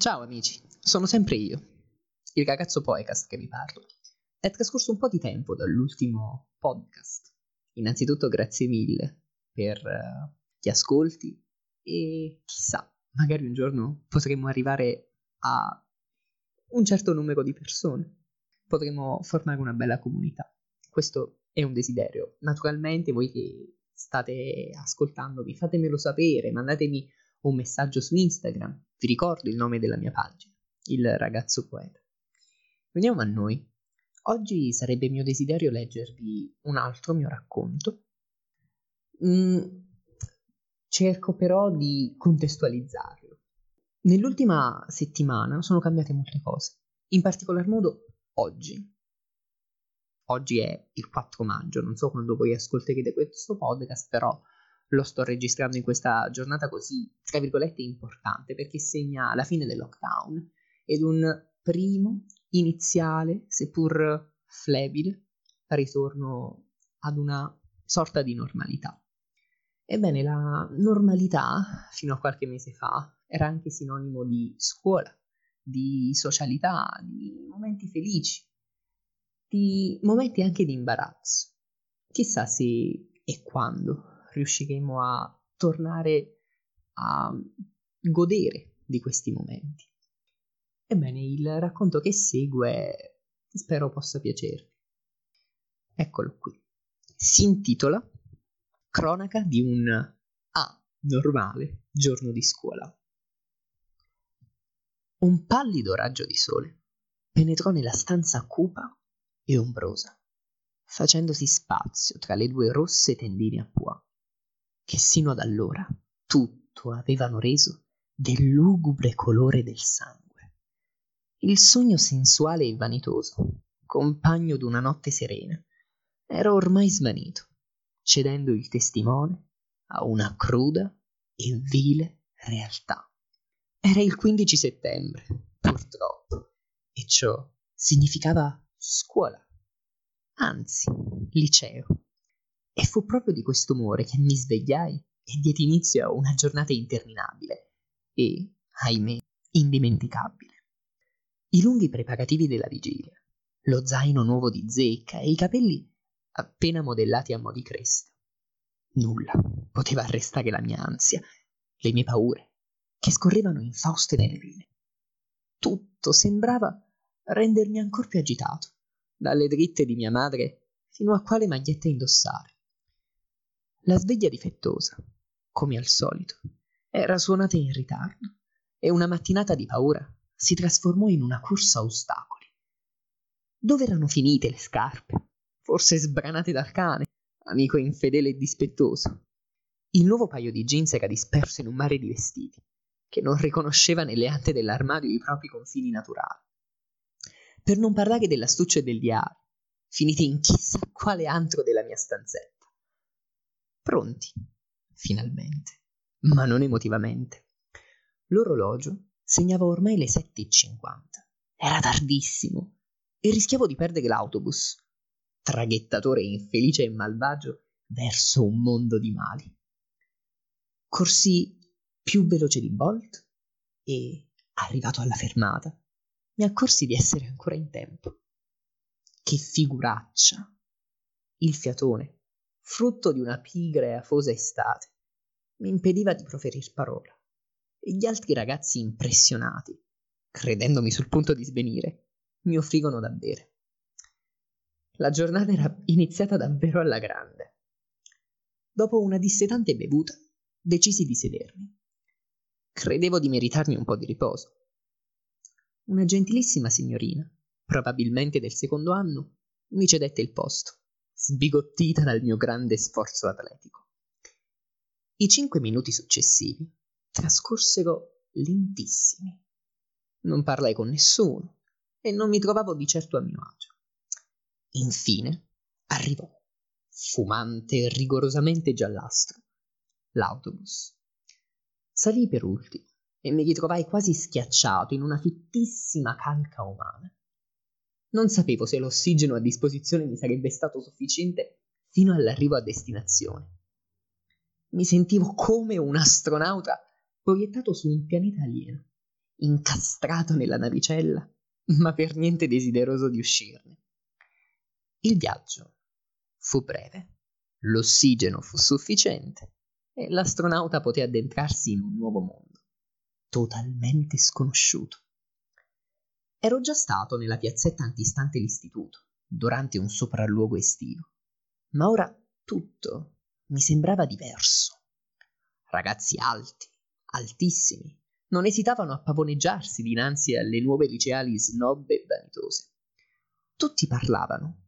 Ciao amici, sono sempre io, il ragazzo Poecast che vi parla. È trascorso un po' di tempo dall'ultimo podcast. Innanzitutto grazie mille per uh, gli ascolti e chissà, magari un giorno potremo arrivare a un certo numero di persone. Potremo formare una bella comunità. Questo è un desiderio. Naturalmente voi che state ascoltandomi fatemelo sapere, mandatemi un messaggio su Instagram. Vi ricordo il nome della mia pagina, il ragazzo poeta. Veniamo a noi. Oggi sarebbe mio desiderio leggervi un altro mio racconto. Mm, cerco però di contestualizzarlo. Nell'ultima settimana sono cambiate molte cose, in particolar modo oggi. Oggi è il 4 maggio, non so quando voi ascolterete questo podcast, però lo sto registrando in questa giornata così, tra virgolette, importante perché segna la fine del lockdown ed un primo, iniziale, seppur flebile, ritorno ad una sorta di normalità. Ebbene, la normalità, fino a qualche mese fa, era anche sinonimo di scuola, di socialità, di momenti felici, di momenti anche di imbarazzo. Chissà se e quando riusciremo a tornare a godere di questi momenti. Ebbene, il racconto che segue spero possa piacervi. Eccolo qui. Si intitola Cronaca di un A normale giorno di scuola. Un pallido raggio di sole penetrò nella stanza cupa e ombrosa, facendosi spazio tra le due rosse tendine a pois che sino ad allora tutto avevano reso del lugubre colore del sangue. Il sogno sensuale e vanitoso, compagno d'una notte serena, era ormai svanito, cedendo il testimone a una cruda e vile realtà. Era il 15 settembre, purtroppo, e ciò significava scuola, anzi liceo. E fu proprio di questo umore che mi svegliai e diedi inizio a una giornata interminabile e, ahimè, indimenticabile. I lunghi preparativi della vigilia, lo zaino nuovo di zecca e i capelli appena modellati a mo' di cresta. Nulla poteva arrestare la mia ansia, le mie paure, che scorrevano infauste nelle vene. Tutto sembrava rendermi ancor più agitato, dalle dritte di mia madre fino a quale maglietta indossare. La sveglia difettosa, come al solito, era suonata in ritardo e una mattinata di paura si trasformò in una corsa a ostacoli. Dove erano finite le scarpe? Forse sbranate dal cane, amico infedele e dispettoso. Il nuovo paio di jeans era disperso in un mare di vestiti, che non riconosceva nelle ante dell'armadio i propri confini naturali. Per non parlare dell'astuccio e del diario, finiti in chissà quale antro della mia stanzetta. Pronti, finalmente, ma non emotivamente. L'orologio segnava ormai le 7.50. Era tardissimo e rischiavo di perdere l'autobus, traghettatore infelice e malvagio verso un mondo di mali. Corsi più veloce di Bolt e, arrivato alla fermata, mi accorsi di essere ancora in tempo. Che figuraccia! Il fiatone frutto di una pigra e afosa estate, mi impediva di proferir parola. E gli altri ragazzi impressionati, credendomi sul punto di svenire, mi offrirono da bere. La giornata era iniziata davvero alla grande. Dopo una dissetante bevuta, decisi di sedermi. Credevo di meritarmi un po' di riposo. Una gentilissima signorina, probabilmente del secondo anno, mi cedette il posto sbigottita dal mio grande sforzo atletico. I cinque minuti successivi trascorsero lentissimi. Non parlai con nessuno e non mi trovavo di certo a mio agio. Infine arrivò, fumante e rigorosamente giallastro, l'autobus. Salii per ultimo e mi ritrovai quasi schiacciato in una fittissima calca umana. Non sapevo se l'ossigeno a disposizione mi sarebbe stato sufficiente fino all'arrivo a destinazione. Mi sentivo come un astronauta proiettato su un pianeta alieno incastrato nella navicella, ma per niente desideroso di uscirne. Il viaggio fu breve, l'ossigeno fu sufficiente e l'astronauta poté addentrarsi in un nuovo mondo, totalmente sconosciuto. Ero già stato nella piazzetta antistante l'istituto, durante un sopralluogo estivo, ma ora tutto mi sembrava diverso. Ragazzi alti, altissimi, non esitavano a pavoneggiarsi dinanzi alle nuove liceali snob e vanitose. Tutti parlavano,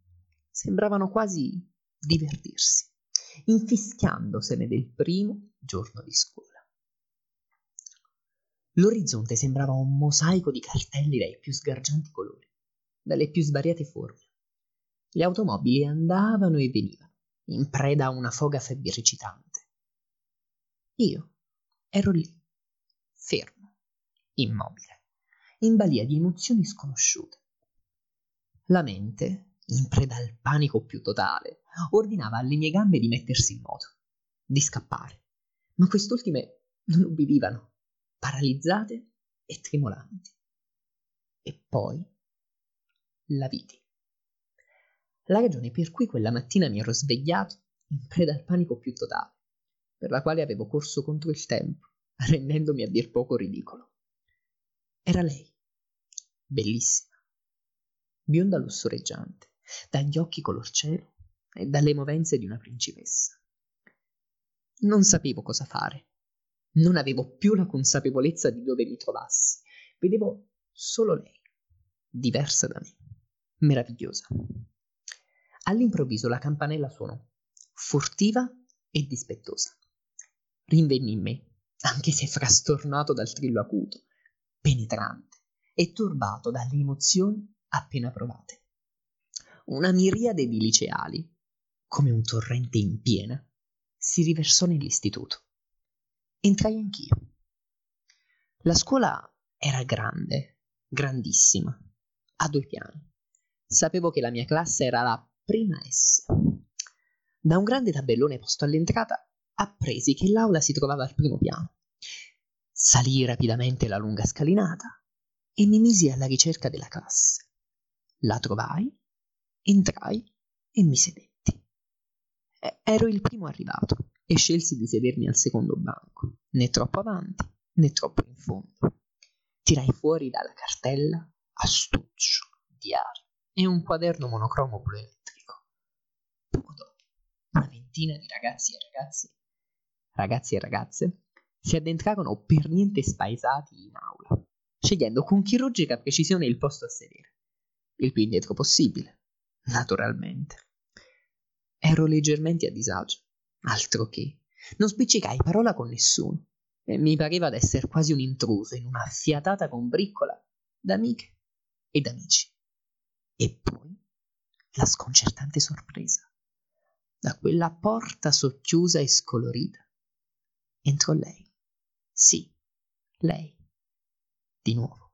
sembravano quasi divertirsi, infischiandosene del primo giorno di scuola. L'orizzonte sembrava un mosaico di cartelli dai più sgargianti colori, dalle più svariate forme. Le automobili andavano e venivano, in preda a una foga febbricitante. Io ero lì, fermo, immobile, in balia di emozioni sconosciute. La mente, in preda al panico più totale, ordinava alle mie gambe di mettersi in moto, di scappare, ma quest'ultime non ubbidivano paralizzate e tremolanti. E poi la vidi. La ragione per cui quella mattina mi ero svegliato in preda al panico più totale, per la quale avevo corso contro il tempo, rendendomi a dir poco ridicolo. Era lei, bellissima, bionda lussureggiante, dagli occhi color cielo e dalle movenze di una principessa. Non sapevo cosa fare non avevo più la consapevolezza di dove mi trovassi. Vedevo solo lei, diversa da me, meravigliosa. All'improvviso la campanella suonò, furtiva e dispettosa. Rinvenni in me, anche se frastornato dal trillo acuto, penetrante e turbato dalle emozioni appena provate. Una miriade di liceali, come un torrente in piena, si riversò nell'istituto entrai anch'io. La scuola era grande, grandissima, a due piani. Sapevo che la mia classe era la prima S. Da un grande tabellone posto all'entrata appresi che l'aula si trovava al primo piano. Salii rapidamente la lunga scalinata e mi misi alla ricerca della classe. La trovai, entrai e mi sedetti. Ero il primo arrivato e scelsi di sedermi al secondo banco, né troppo avanti né troppo in fondo. Tirai fuori dalla cartella astuccio, diario e un quaderno monocromo blu elettrico. Poco dopo, una ventina di ragazzi e ragazze, ragazzi e ragazze, si addentrarono per niente spaesati in aula, scegliendo con chirurgica precisione il posto a sedere, il più indietro possibile, naturalmente. Ero leggermente a disagio Altro che. Non spiccicai parola con nessuno e mi pareva d'esser quasi un intruso in una fiatata combriccola d'amiche ed amici. E poi la sconcertante sorpresa. Da quella porta socchiusa e scolorita entrò lei. Sì, lei. Di nuovo.